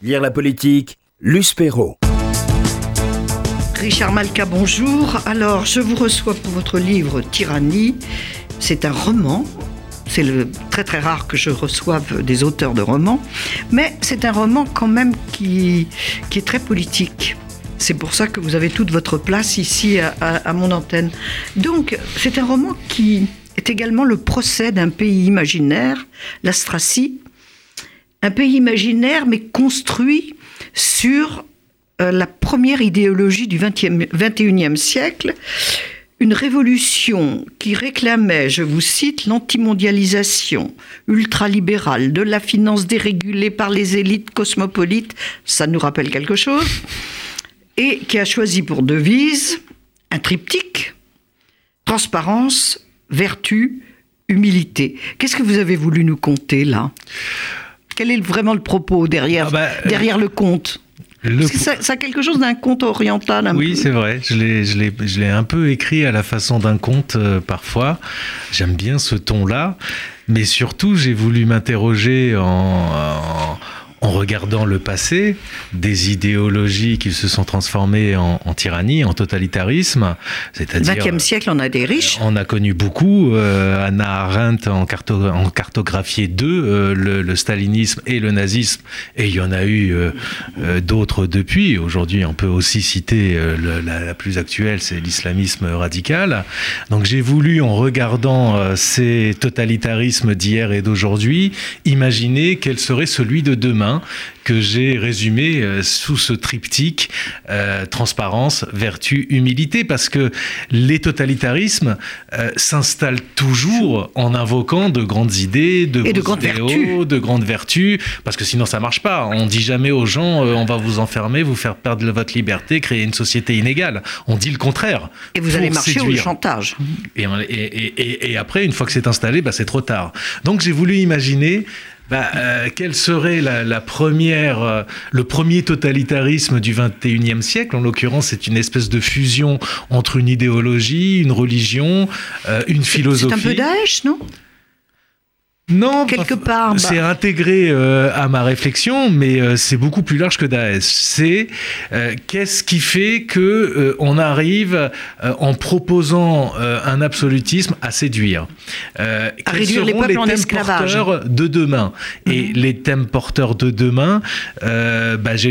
Lire la politique, Luce Perrault. Richard Malka, bonjour. Alors, je vous reçois pour votre livre Tyrannie. C'est un roman. C'est le, très très rare que je reçoive des auteurs de romans. Mais c'est un roman quand même qui, qui est très politique. C'est pour ça que vous avez toute votre place ici à, à mon antenne. Donc, c'est un roman qui est également le procès d'un pays imaginaire, l'Astracie, un pays imaginaire, mais construit sur euh, la première idéologie du 21e siècle, une révolution qui réclamait, je vous cite, l'antimondialisation ultralibérale de la finance dérégulée par les élites cosmopolites, ça nous rappelle quelque chose, et qui a choisi pour devise un triptyque, transparence, vertu, humilité. Qu'est-ce que vous avez voulu nous conter là? Quel est vraiment le propos derrière, ah bah, derrière le conte ça, a quelque chose d'un conte oriental. oui, c'est vrai. Je l'ai un peu écrit à la façon d'un conte euh, parfois. J'aime bien ce ton-là. Mais surtout, j'ai voulu m'interroger en en regardant le passé, des idéologies qui se sont transformées en, tyrannie, en totalitarisme. C'est-à-dire. 20e siècle, on a des riches. On a connu beaucoup. Euh, Anna Arendt en, carto, en cartographié deux, euh, le, stalinisme et le nazisme, et il y en a eu euh, d'autres depuis. Aujourd'hui, on peut aussi citer la, la, plus actuelle, c'est l'islamisme radical. Donc j'ai voulu, en regardant ces totalitarismes d'hier et d'aujourd'hui, imaginer quel serait celui de demain que j'ai résumé euh, sous ce triptyque euh, transparence, vertu, humilité, parce que les totalitarismes euh, s'installent toujours en invoquant de grandes idées, de, de grandes vertus, de grandes vertus, parce que sinon ça marche pas. On dit jamais aux gens on va vous enfermer, vous faire perdre votre liberté, créer une société inégale. On dit le contraire. Et vous allez marcher au chantage. Et, et, et, après, une fois que c'est installé, bah, c'est trop tard. Donc j'ai voulu imaginer bah, euh, quel serait la, première, euh, le premier totalitarisme du 21e siècle? En l'occurrence, c'est une espèce de fusion entre une idéologie, une religion, euh, une philosophie. C'est un peu Daesh, non? Non, quelque part. Bah. C'est intégré euh, à ma réflexion, mais euh, c'est beaucoup plus large que Daesh. C'est euh, qu'est-ce qui fait que on arrive en proposant un absolutisme à séduire? à réduire les peuples en esclavage. de demain? Et mhm. les thèmes porteurs de demain, bah, j'ai,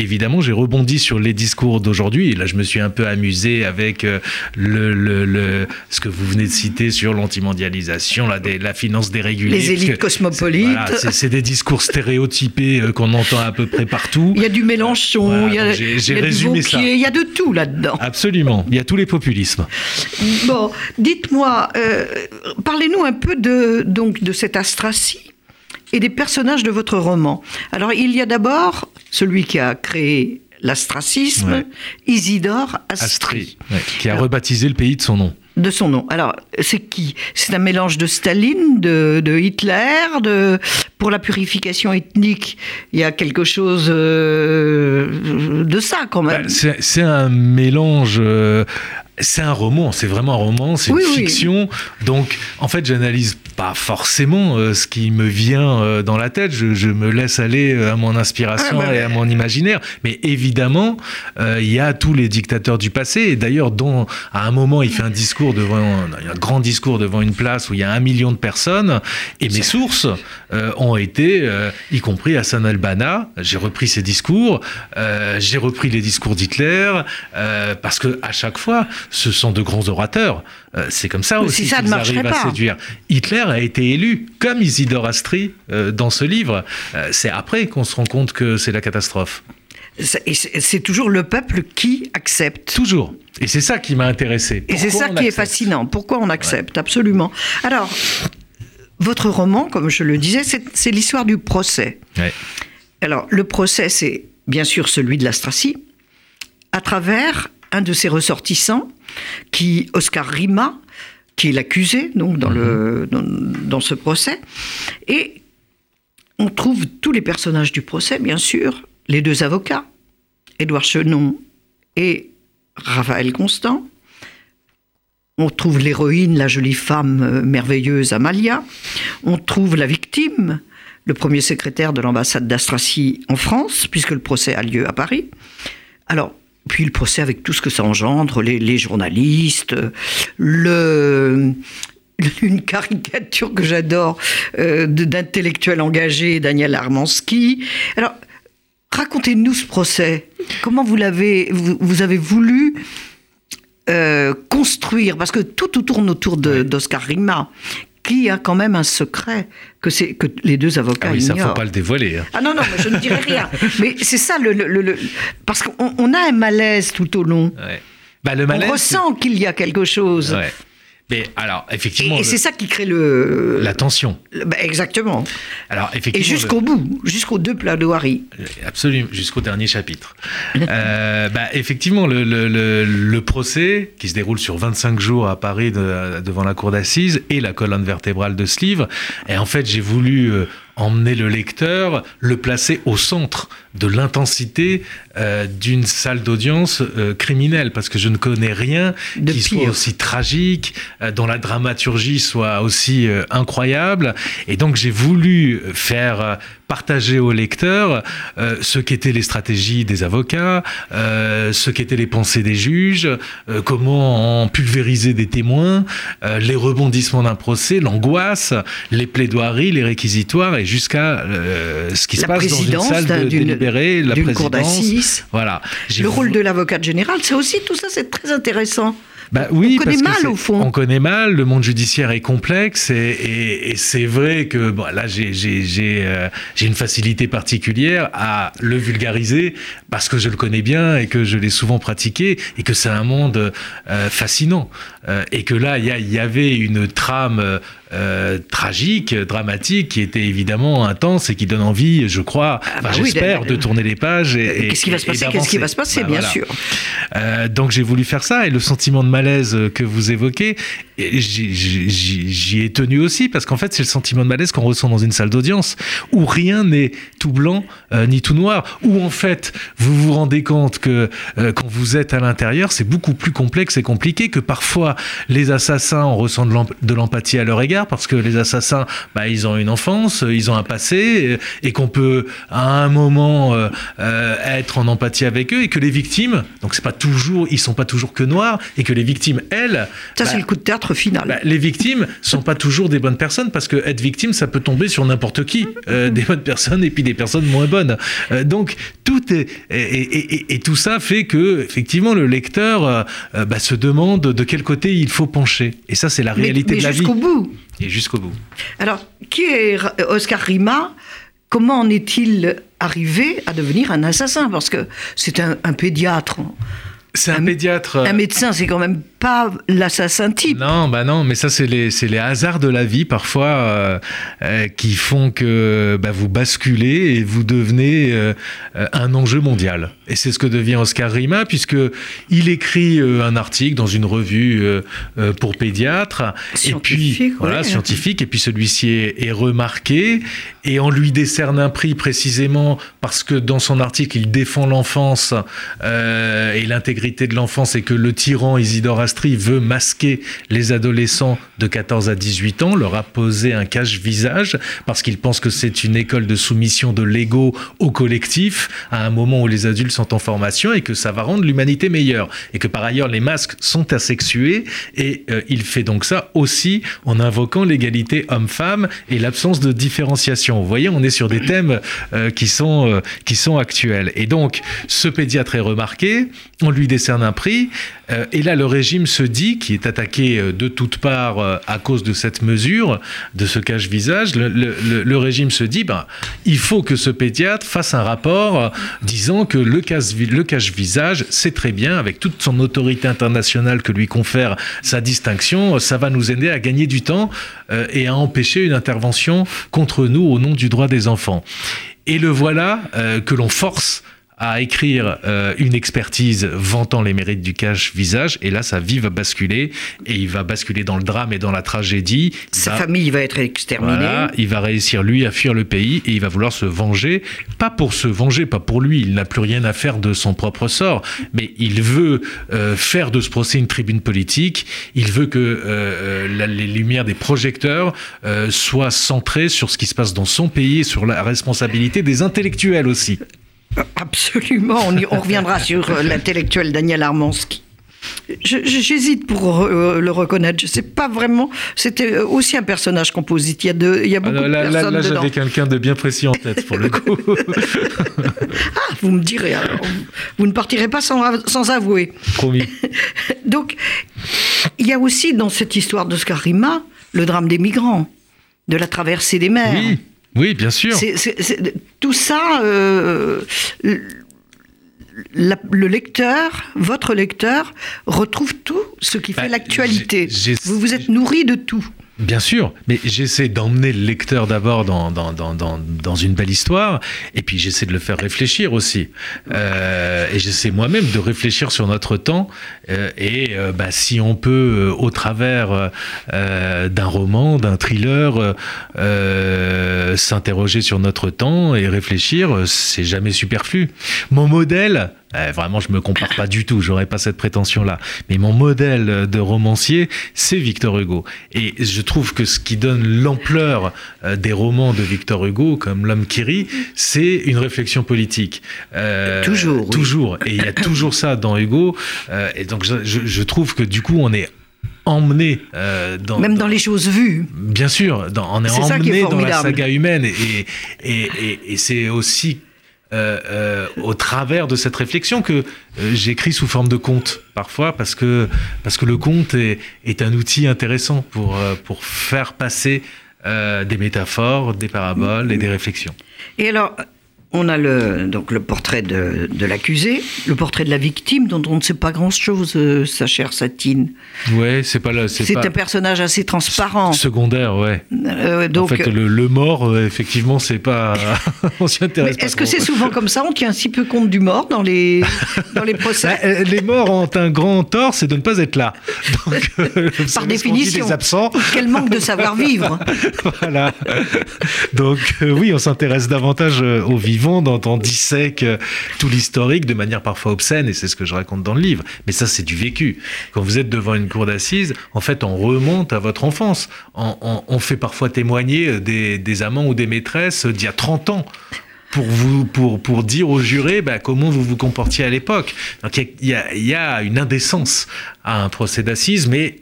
évidemment, j'ai rebondi sur les discours d'aujourd'hui. Là, je me suis un peu amusé avec le, le, ce que vous venez de citer sur l'antimondialisation, la, la finance dérégulée les élites cosmopolites. C'est des discours stéréotypés euh, qu'on entend à peu près partout. Il y a du Mélenchon, il y a, résumé ça. il y a de tout là-dedans. Absolument, il y a tous les populismes. Bon, dites-moi, euh, parlez-nous un peu de, donc, de cette astracie et des personnages de votre roman. Alors, il y a d'abord celui qui a créé l'astracisme, Isidore Astri. qui a rebaptisé le pays de son nom de son nom. Alors, c'est qui? C'est un mélange de Staline, de, Hitler, de pour la purification ethnique, il y a quelque chose euh, de ça quand même. Bah, c'est un mélange. Euh, c'est un roman, c'est vraiment un roman, c'est une fiction. Donc, en fait, j'analyse pas forcément euh, ce qui me vient euh, dans la tête. Je, me laisse aller euh, à mon inspiration ah, bah et à mon imaginaire. Mais évidemment, il y a tous les dictateurs du passé. Et d'ailleurs, dont à un moment, il fait un discours devant un, grand discours devant une place où il y a un million de personnes. Et mes sources ont été, y compris Hassan al-Banna. J'ai repris ses discours. j'ai repris les discours d'Hitler parce que à chaque fois ce sont de grands orateurs. Euh, c'est comme ça aussi qu'ils arrivent à séduire. Hitler a été élu comme Isidore Astri euh, dans ce livre. Euh, c'est après qu'on se rend compte que c'est la catastrophe. C'est toujours le peuple qui accepte. Toujours. Et c'est ça qui m'a intéressé. Et c'est ça qui est fascinant. Pourquoi on accepte, absolument. Alors, votre roman, comme je le disais, c'est l'histoire du procès. Alors, le procès, c'est bien sûr celui de l'Astracie, à travers un de ses ressortissants, qui, Oscar Rima, qui est l'accusé donc dans, le, mhm. dans, ce procès. Et on trouve tous les personnages du procès, bien sûr, les deux avocats, Édouard Chenon et Raphaël Constant. On trouve l'héroïne, la jolie femme euh, merveilleuse Amalia. On trouve la victime, le premier secrétaire de l'ambassade d'Astrasie en France, puisque le procès a lieu à Paris. Alors, puis le procès avec tout ce que ça engendre, les, journalistes, le, une caricature que j'adore euh, d'intellectuel engagé, Daniel Armansky. Alors, racontez-nous ce procès. Comment vous l'avez, vous, avez voulu euh, construire, parce que tout, tourne autour d'Oscar Rima, qui a quand même un secret que, c'est, que les deux avocats ah oui, ignorent. Ça, faut pas le dévoiler. Hein. Ah non, non, je ne dirai rien. Mais c'est ça, le, le, parce qu'on a un malaise tout au long. Bah, le malaise, On ressent qu'il y a quelque chose. Mais alors, effectivement. Et, c'est ça qui crée le. La tension. Bah, exactement. Alors, effectivement. Et jusqu'au bout, jusqu'au deux plats de Harry. Absolument, jusqu'au dernier chapitre. euh, bah, effectivement, le, le, le, procès, qui se déroule sur 25 jours à Paris devant la cour d'assises, et la colonne vertébrale de ce livre. Et en fait, j'ai voulu. Euh, emmener le lecteur, le placer au centre de l'intensité euh, d'une salle d'audience euh, criminelle, parce que je ne connais rien qui soit aussi tragique, euh, dont la dramaturgie soit aussi incroyable. Et donc j'ai voulu faire partager au lecteur ce qu'étaient les stratégies des avocats, ce qu'étaient les pensées des juges, comment en pulvériser des témoins, les rebondissements d'un procès, l'angoisse, les plaidoiries, les réquisitoires, et jusqu'à ce qui se passe dans une salle de délibéré, la présidence. Voilà. Le rôle de l'avocat général, c'est aussi tout ça, c'est très intéressant. Bah oui, on connaît mal au fond. On connaît mal, le monde judiciaire est complexe et, c'est vrai que bon, là euh, j'ai une facilité particulière à le vulgariser parce que je le connais bien et que je l'ai souvent pratiqué et que c'est un monde euh, fascinant euh, et que là il y, y, avait une trame euh, tragique, dramatique, qui était évidemment intense et qui donne envie, je crois, ah bah j'espère, de, tourner les pages. Et, Qu'est-ce qui va se passer? Qu'est-ce qui va se passer, bah bien sûr. Euh, donc j'ai voulu faire ça et le sentiment de malaise que vous évoquez, j'y ai tenu aussi parce qu'en fait c'est le sentiment de malaise qu'on ressent dans une salle d'audience où rien n'est tout blanc euh, ni tout noir, où en fait vous vous rendez compte que quand vous êtes à l'intérieur c'est beaucoup plus complexe et compliqué que parfois les assassins on ressent de l'empathie à leur égard parce que les assassins, bah, ils ont une enfance, ils ont un passé et qu'on peut à un moment euh, euh, être en empathie avec eux et que les victimes, donc c'est pas toujours, ils sont pas toujours que noirs et que les victimes, elles, ça c'est bah, le coup de théâtre final. Bah, les victimes sont pas toujours des bonnes personnes parce que être victime, ça peut tomber sur n'importe qui, euh, des bonnes personnes et puis des personnes moins bonnes. donc tout est et, tout ça fait que effectivement le lecteur bah, se demande de quel côté il faut pencher et ça c'est la réalité de la vie. Jusqu'au bout et jusqu'au bout. Alors, qui est Oscar Rima Comment en est-il arrivé à devenir un assassin? Parce que c'est un, un pédiatre. C'est un, pédiatre. Un médecin, c'est quand même pas l'assassin type. Non, bah non, mais ça c'est les, les hasards de la vie parfois euh, euh, qui font que bah, vous basculez et vous devenez euh, un enjeu mondial. Et c'est ce que devient Oscar Rima puisque il écrit un article dans une revue pour pédiatre et puis voilà scientifique et puis celui-ci est, est, remarqué et on lui décerne un prix précisément parce que dans son article il défend l'enfance et l'intégrité de l'enfance et que le tyran Isidore veut masquer les adolescents de 14 à 18 ans, leur apposer un cache-visage parce qu'il pense que c'est une école de soumission de l'ego au collectif à un moment où les adultes sont en formation et que ça va rendre l'humanité meilleure. Et que par ailleurs, les masques sont asexués et euh, il fait donc ça aussi en invoquant l'égalité homme-femme et l'absence de différenciation. Vous voyez, on est sur des thèmes euh, qui, sont, euh, qui sont actuels. Et donc, ce pédiatre est remarqué, on lui décerne un prix, et là, le régime se dit, qui est attaqué euh, de toutes parts euh, à cause de cette mesure, de ce cache-visage, le, régime se dit, ben, il faut que ce pédiatre fasse un rapport euh, disant que le cache-visage, c'est très bien, avec toute son autorité internationale que lui confère sa distinction, ça va nous aider à gagner du temps et à empêcher une intervention contre nous au nom du droit des enfants. Et le voilà que l'on force à écrire euh, une expertise vantant les mérites du cache-visage, et là, sa vie va basculer, et il va basculer dans le drame et dans la tragédie. Sa famille va être exterminée. il va réussir, lui, à fuir le pays, et il va vouloir se venger, pas pour se venger, pas pour lui, il n'a plus rien à faire de son propre sort, mais il veut euh, faire de ce procès une tribune politique, il veut que euh, les lumières des projecteurs soient centrées sur ce qui se passe dans son pays et sur la responsabilité des intellectuels aussi. Absolument, on, reviendra sur euh, l'intellectuel Daniel Armansky. J'hésite pour euh, le reconnaître. Je ne sais pas vraiment. C'était euh, aussi un personnage composite. Il y a, de, il y a beaucoup là, de personnes là, là j'avais quelqu'un de bien précis en tête pour le coup. ah, vous me direz. Alors, vous ne partirez pas sans, sans avouer. Promis. Donc, il y a aussi dans cette histoire de Scarima le drame des migrants, de la traversée des mers. Oui. Oui, bien sûr. tout ça, euh, le lecteur, votre lecteur, retrouve tout ce qui fait bah, l'actualité. Vous vous êtes nourri de tout. Bien sûr, mais j'essaie d'emmener le lecteur d'abord dans, dans, dans, dans, une belle histoire, et puis j'essaie de le faire réfléchir aussi. Euh, et j'essaie moi-même de réfléchir sur notre temps, euh, et euh, bah, si on peut, au travers d'un roman, d'un thriller, s'interroger sur notre temps et réfléchir, c'est jamais superflu. Mon modèle, eh, vraiment, je me compare pas du tout, j'aurais pas cette prétention-là. Mais mon modèle de romancier, c'est Victor Hugo. Et je trouve que ce qui donne l'ampleur euh, des romans de Victor Hugo, comme L'homme qui rit, c'est une réflexion politique. Euh, toujours. Toujours. Et il y a toujours ça dans Hugo. Euh, et donc, je, trouve que du coup, on est emmené dans même dans, les choses vues bien sûr on est, emmené dans la saga humaine et, et, et c'est aussi euh, euh, au travers de cette réflexion que euh, j'écris sous forme de conte parfois parce que, parce que le conte est, est un outil intéressant pour, pour faire passer des métaphores, des paraboles et des réflexions. Et alors, on a le, donc le portrait de, l'accusé, le portrait de la victime, dont on ne sait pas grand-chose, euh, sa chère Satine. Ouais, c'est pas là. C'est un personnage assez transparent. Secondaire, ouais. Euh, donc, en fait, le, mort, euh, effectivement, c'est pas. on s'y intéresse Est-ce que c'est souvent comme ça On tient si peu compte du mort dans les, dans les procès bah, Les morts ont un grand tort, c'est de ne pas être là. Donc, Par définition. Les absents. Quel manque de savoir-vivre. voilà. Donc, oui, on s'intéresse davantage aux vivants dont on dissèque tout l'historique de manière parfois obscène, et c'est ce que je raconte dans le livre. Mais ça, c'est du vécu. Quand vous êtes devant une cour d'assises, en fait, on remonte à votre enfance. On, fait parfois témoigner des, amants ou des maîtresses d'il y a 30 ans pour vous pour pour dire aux jurés bah, comment vous vous comportiez à l'époque. Donc il y, a, une indécence à un procès d'assises, mais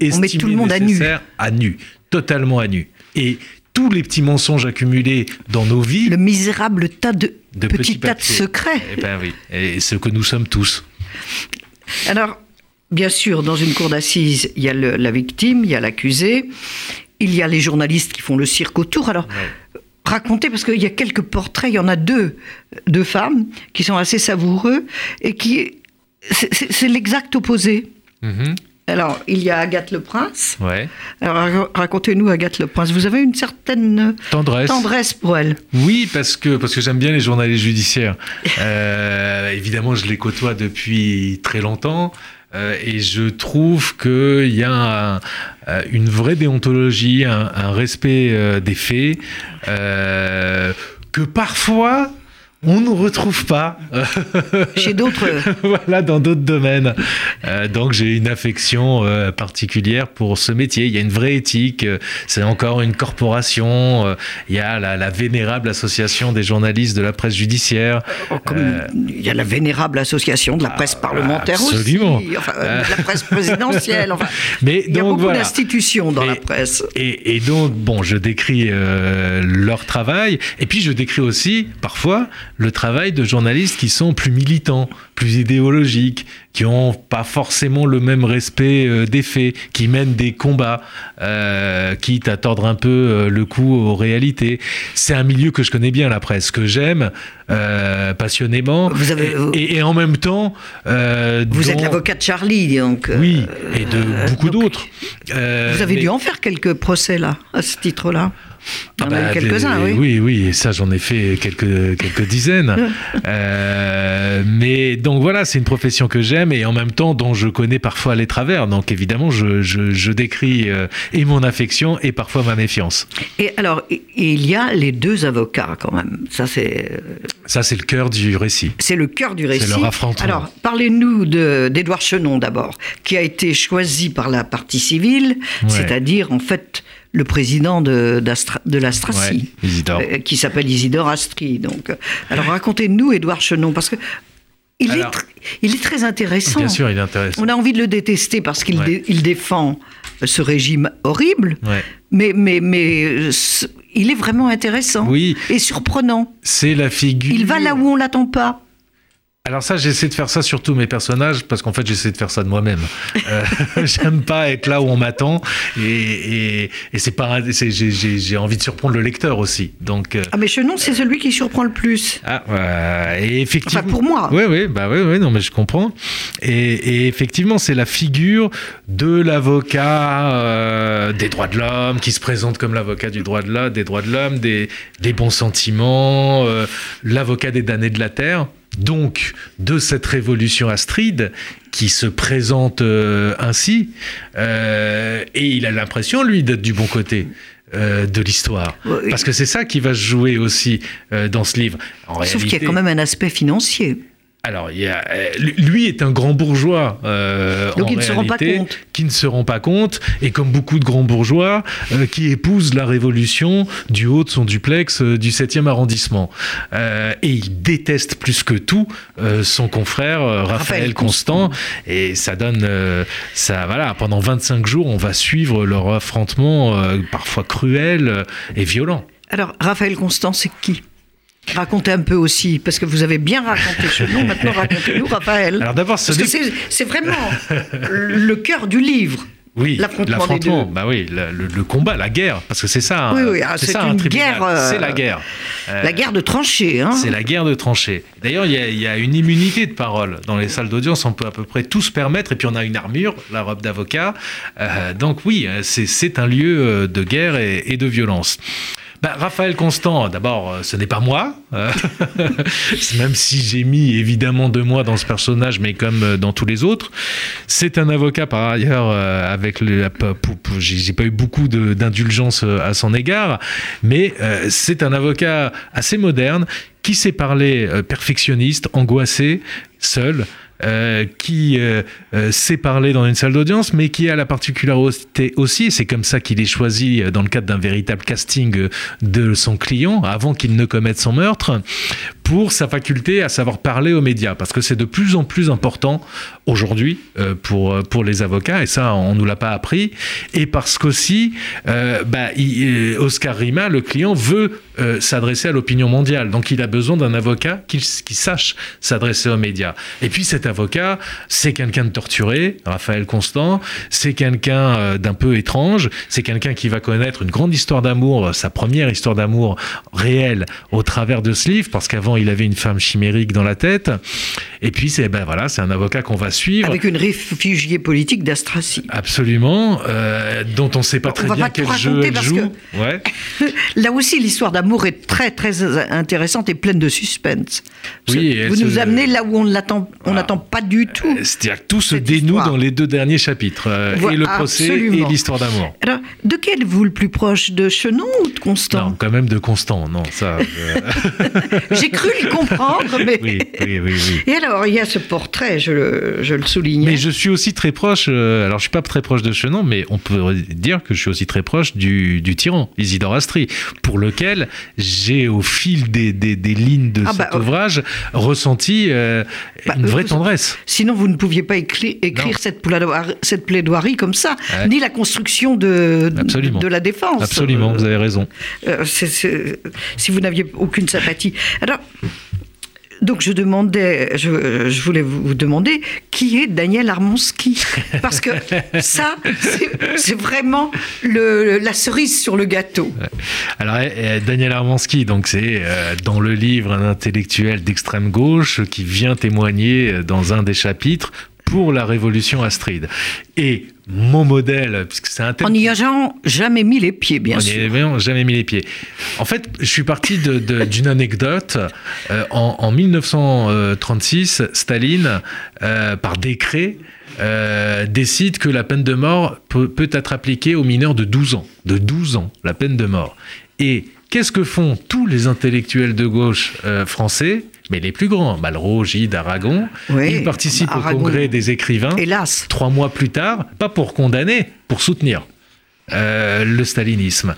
estimé tout le monde nécessaire à nu. à nu, totalement à nu. Et tous les petits mensonges accumulés dans nos vies. Le misérable tas de, petits, tas de secrets. Eh ben oui, et ce que nous sommes tous. Alors, bien sûr, dans une cour d'assises, il y a la victime, il y a l'accusé, il y a les journalistes qui font le cirque autour. Alors, racontez, parce qu'il y a quelques portraits, il y en a deux, deux femmes qui sont assez savoureux et qui. C'est l'exact opposé. Mm-hmm. Alors, il y a Agathe le Prince. Ouais. Alors, racontez-nous Agathe le Prince. Vous avez une certaine tendresse, tendresse pour elle. Oui, parce que, parce que j'aime bien les journalistes judiciaires. Euh, évidemment, je les côtoie depuis très longtemps. Euh, et je trouve qu'il y a euh, une vraie déontologie, un, un respect des faits, que parfois on ne retrouve pas. Chez d'autres. voilà, dans d'autres domaines. Euh, donc j'ai une affection euh, particulière pour ce métier. Il y a une vraie éthique. C'est encore une corporation. Euh, il y a la, vénérable association des journalistes de la presse judiciaire. Oh, il y a la vénérable association de la presse ah, parlementaire absolument. aussi. Enfin, de la presse présidentielle. Mais il y a beaucoup d'institutions dans la presse. Et, et, donc, bon, je décris leur travail. Et puis je décris aussi, parfois, le travail de journalistes qui sont plus militants, plus idéologiques, qui n'ont pas forcément le même respect euh, des faits, qui mènent des combats, euh, quitte à tordre un peu euh, le cou aux réalités. C'est un milieu que je connais bien, la presse, que j'aime passionnément. et, en même temps... vous êtes l'avocat de Charlie, donc... oui, et de beaucoup d'autres. vous avez dû en faire quelques procès, là, à ce titre-là ah bah, quelques-uns, oui. Oui, oui, ça j'en ai fait quelques, quelques dizaines. euh, mais donc voilà, c'est une profession que j'aime et en même temps dont je connais parfois les travers. Donc évidemment, je, je, je décris euh, et mon affection et parfois ma méfiance. Et alors, il y a les deux avocats quand même. Ça c'est. Euh, ça c'est le cœur du récit. C'est le cœur du récit. C'est leur affrontement. Alors, parlez-nous d'Edouard Chenon d'abord, qui a été choisi par la partie civile, c'est-à-dire en fait le président de, de l'Astracie, euh, qui s'appelle Isidore Astri. Donc, euh, alors racontez-nous, Édouard Chenon, parce que il, est il est très intéressant. Bien sûr, il est intéressant. On a envie de le détester parce qu'il il défend ce régime horrible, mais, mais, mais euh, il est vraiment intéressant oui. et surprenant. C'est la figure. Il va là où on l'attend pas. Alors ça, j'essaie de faire ça sur tous mes personnages parce qu'en fait, j'essaie de faire ça de moi-même. Euh, J'aime pas être là où on m'attend et, et, et c'est pas. J'ai envie de surprendre le lecteur aussi. Donc. Euh, ah mais Chenon, c'est celui qui surprend le plus. Ah euh, et effectivement. Enfin pour moi. Oui oui bah oui oui non mais je comprends. Et, et effectivement, c'est la figure de l'avocat euh, des droits de l'homme qui se présente comme l'avocat du droit de l'homme, des droits de l'homme, des, des bons sentiments, euh, l'avocat des damnés de la terre donc de cette révolution astride qui se présente euh, ainsi, euh, et il a l'impression, lui, d'être du bon côté. Euh, de l'histoire. Parce que c'est ça qui va se jouer aussi dans ce livre. Sauf qu'il y a quand même un aspect financier. Alors, il y a, euh, lui est un grand bourgeois. Euh, Donc, ils ne se rendent pas compte. Qui ne se rend pas compte, et comme beaucoup de grands bourgeois, euh, qui épousent la révolution du haut de son duplex du 7e arrondissement. et il déteste plus que tout son confrère Raphaël, Constant. Et ça donne. ça, voilà, pendant 25 jours, on va suivre leur affrontement parfois cruel et violent. Alors, Raphaël Constant, c'est qui? Racontez un peu aussi, parce que vous avez bien raconté chez nous, maintenant racontez-nous Raphaël. Alors d'abord, parce que c'est vraiment le cœur du livre. Oui, l'affrontement, bah oui, le, combat, la guerre, parce que c'est ça. Oui, oui, ah, c'est une guerre. c'est la guerre. Euh, la guerre de tranchées. Hein. C'est la guerre de tranchées. D'ailleurs, il y, a une immunité de parole dans les salles d'audience. On peut à peu près tout se permettre, et puis on a une armure, la robe d'avocat. Euh, donc oui, c'est un lieu euh, de guerre et de violence. Bah, Raphaël Constant, d'abord, euh, ce n'est pas moi, euh, même si j'ai mis évidemment de moi dans ce personnage, mais comme euh, dans tous les autres. C'est un avocat par ailleurs avec le, j'ai pas eu beaucoup d'indulgence à son égard, mais c'est un avocat assez moderne qui sait parler perfectionniste, angoissé, seul. Euh, qui euh, euh, sait parler dans une salle d'audience, mais qui a la particularité aussi, c'est comme ça qu'il est choisi dans le cadre d'un véritable casting de son client, avant qu'il ne commette son meurtre, pour sa faculté à savoir parler aux médias, parce que c'est de plus en plus important aujourd'hui pour, pour les avocats, et ça, on ne nous l'a pas appris, et parce qu'aussi, bah, Oscar Rima, le client, veut s'adresser à l'opinion mondiale, donc il a besoin d'un avocat qui, qui sache s'adresser aux médias. Et puis, cet avocat, c'est quelqu'un de torturé, Raphaël Constant, c'est quelqu'un euh, d'un peu étrange, c'est quelqu'un qui va connaître une grande histoire d'amour, sa première histoire d'amour réelle au travers de ce livre, parce qu'avant il avait une femme chimérique dans la tête. Et puis c'est ben voilà, c'est un avocat qu'on va suivre avec une réfugiée politique d'Astracie. Absolument, euh, dont on ne sait pas très bien quel jeu elle joue. Ouais. Là aussi, l'histoire d'amour est très très intéressante et pleine de suspense. Oui, vous nous amenez là où on l'attend, on n'attend pas du tout. Euh, c'est-à-dire que tout se dénoue dans les deux derniers chapitres, euh, et le procès et l'histoire d'amour. Alors, de qui êtes-vous le plus proche De Chenon ou de Constant? Non, quand même de Constant, non, ça... Euh. J'ai cru le comprendre, mais... Oui, oui, oui, Et alors, il y a ce portrait, je le, je le souligne. Mais je suis aussi très proche, alors je suis pas très proche de Chenon, mais on peut dire que je suis aussi très proche du, du tyran, Isidore Astri, pour lequel j'ai, au fil des, des, des lignes de ah cet bah, ouvrage, ressenti bah, une vraie tendresse Sinon, vous ne pouviez pas écrire, cette, plaidoirie, cette, plaidoirie comme ça, ni la construction de, de, la défense. Absolument, vous avez raison. Euh, si vous n'aviez aucune sympathie. Alors, donc je demandais, je, voulais vous demander qui est Daniel Armonski parce que ça c'est vraiment la cerise sur le gâteau. Alors eh, eh, Daniel Armonski, donc c'est euh, dans le livre un intellectuel d'extrême gauche qui vient témoigner dans un des chapitres pour la révolution Astrid. Et mon modèle, puisque c'est un thème. En n'y ayant jamais mis les pieds, bien sûr. En n'y ayant jamais mis les pieds. En fait, je suis parti d'une anecdote. Euh, en, 1936, Staline, euh, par décret, euh, décide que la peine de mort peut, peut, être appliquée aux mineurs de 12 ans. De 12 ans, la peine de mort. Et qu'est-ce que font tous les intellectuels de gauche français? Mais les plus grands, Malraux, Gide, Aragon, ils participent au congrès des écrivains. Hélas. Trois mois plus tard, pas pour condamner, pour soutenir. Euh, le stalinisme.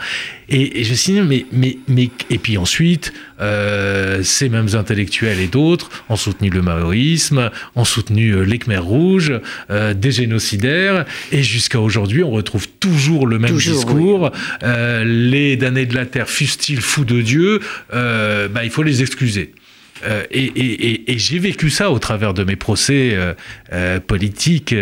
Et, je dit, mais, mais, mais, et puis ensuite, euh, ces mêmes intellectuels et d'autres ont soutenu le maoïsme, ont soutenu euh, les Khmers rouges, des génocidaires, et jusqu'à aujourd'hui, on retrouve toujours le même discours. les damnés de la terre, fussent-ils fous de Dieu, bah, il faut les excuser. Euh, et, j'ai vécu ça au travers de mes procès euh, euh, politiques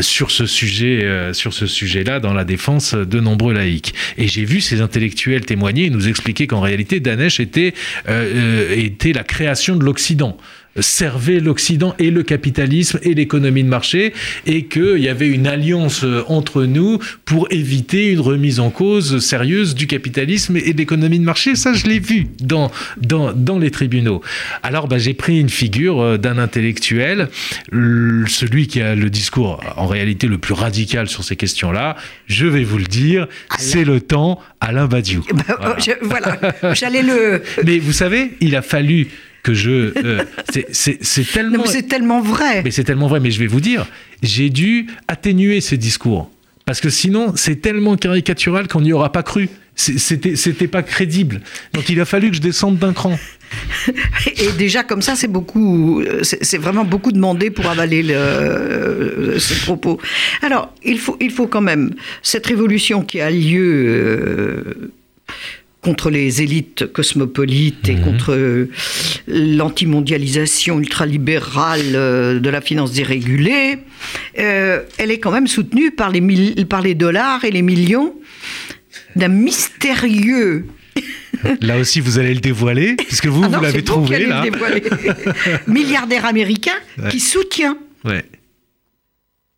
sur ce sujet, sur ce sujet-là, dans la défense de nombreux laïcs. Et j'ai vu ces intellectuels témoigner et nous expliquer qu'en réalité, Danesh était, était la création de l'Occident servait l'Occident et le capitalisme et l'économie de marché et qu'il y avait une alliance euh, entre nous pour éviter une remise en cause sérieuse du capitalisme et de l'économie de marché. Ça, je l'ai vu dans, dans, dans, les tribunaux. Alors, bah, j'ai pris une figure euh, d'un intellectuel, celui qui a le discours en réalité le plus radical sur ces questions-là. Je vais vous le dire, c'est le temps Alain Badiou. Bah, voilà, j'allais le... Mais vous savez, il a fallu que je. Euh, c'est tellement. c'est tellement vrai. Mais c'est tellement vrai. Mais je vais vous dire, j'ai dû atténuer ce discours. Parce que sinon, c'est tellement caricatural qu'on n'y aura pas cru. C'était pas crédible. Donc il a fallu que je descende d'un cran. Et déjà, comme ça, c'est beaucoup. C'est vraiment beaucoup demandé pour avaler le, ce propos. Alors, il faut, il faut quand même. Cette révolution qui a lieu. Euh, contre les élites cosmopolites et mhm. contre euh, l'antimondialisation ultralibérale euh, de la finance dérégulée, euh, elle est quand même soutenue par les, par les dollars et les millions d'un mystérieux Là aussi, vous allez le dévoiler, puisque vous, ah vous l'avez trouvé là. Milliardaire américain qui soutient ouais.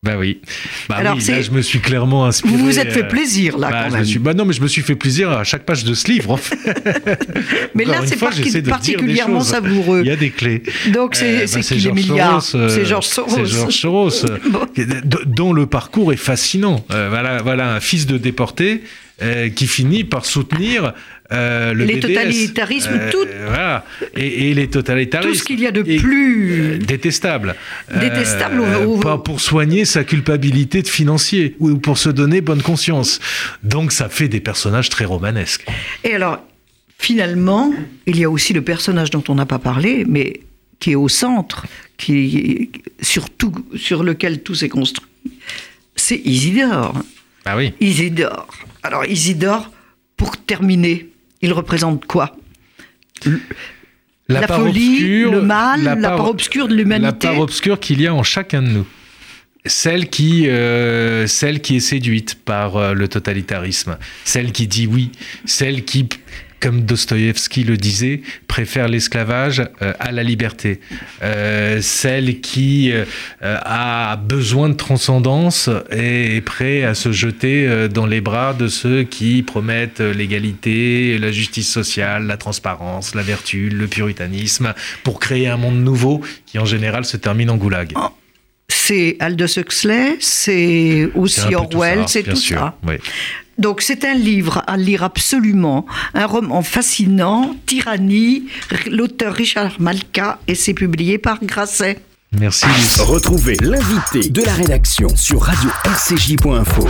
Bah oui. Bah Alors, oui, là, je me suis clairement inspiré. Vous vous êtes fait euh, plaisir, là, bah, quand je même. suis... Bah non, mais je me suis fait plaisir à chaque page de ce livre, en fait. mais là, c'est particulièrement savoureux. Il y a des clés. Donc, c'est euh, bah, qui les milliards C'est Georges Soros. C'est Georges Soros, dont le parcours est fascinant. Euh, voilà, voilà un fils de déporté euh, qui finit par soutenir euh, le les totalitarismes, euh, tout, et, les totalitarismes, tout ce qu'il y a de plus détestable, détestable, pas pour soigner sa culpabilité de financier ou pour se donner bonne conscience. Donc ça fait des personnages très romanesques. Et alors, finalement, il y a aussi le personnage dont on n'a pas parlé, mais qui est au centre, qui sur, sur lequel tout s'est construit, c'est Isidore. Ah oui. Isidore. Alors Isidore, pour terminer, il représente quoi la, folie, le mal, la part, obscure de l'humanité. La part obscure qu'il y a en chacun de nous. Celle qui, euh, celle qui est séduite par euh, le totalitarisme, celle qui dit oui, celle qui comme Dostoïevski le disait, préfère l'esclavage euh, à la liberté. Euh, celle qui euh, a besoin de transcendance et est prêt à se jeter dans les bras de ceux qui promettent l'égalité, la justice sociale, la transparence, la vertu, le puritanisme, pour créer un monde nouveau qui en général se termine en goulag. Oh, c'est Aldous Huxley, c'est aussi Orwell, c'est tout ça. Oui. Donc c'est un livre à lire absolument, un roman fascinant, Tyrannie, l'auteur Richard Malka, et c'est publié par Grasset. Merci. Retrouvez l'invité de la rédaction sur radio-rcj.info.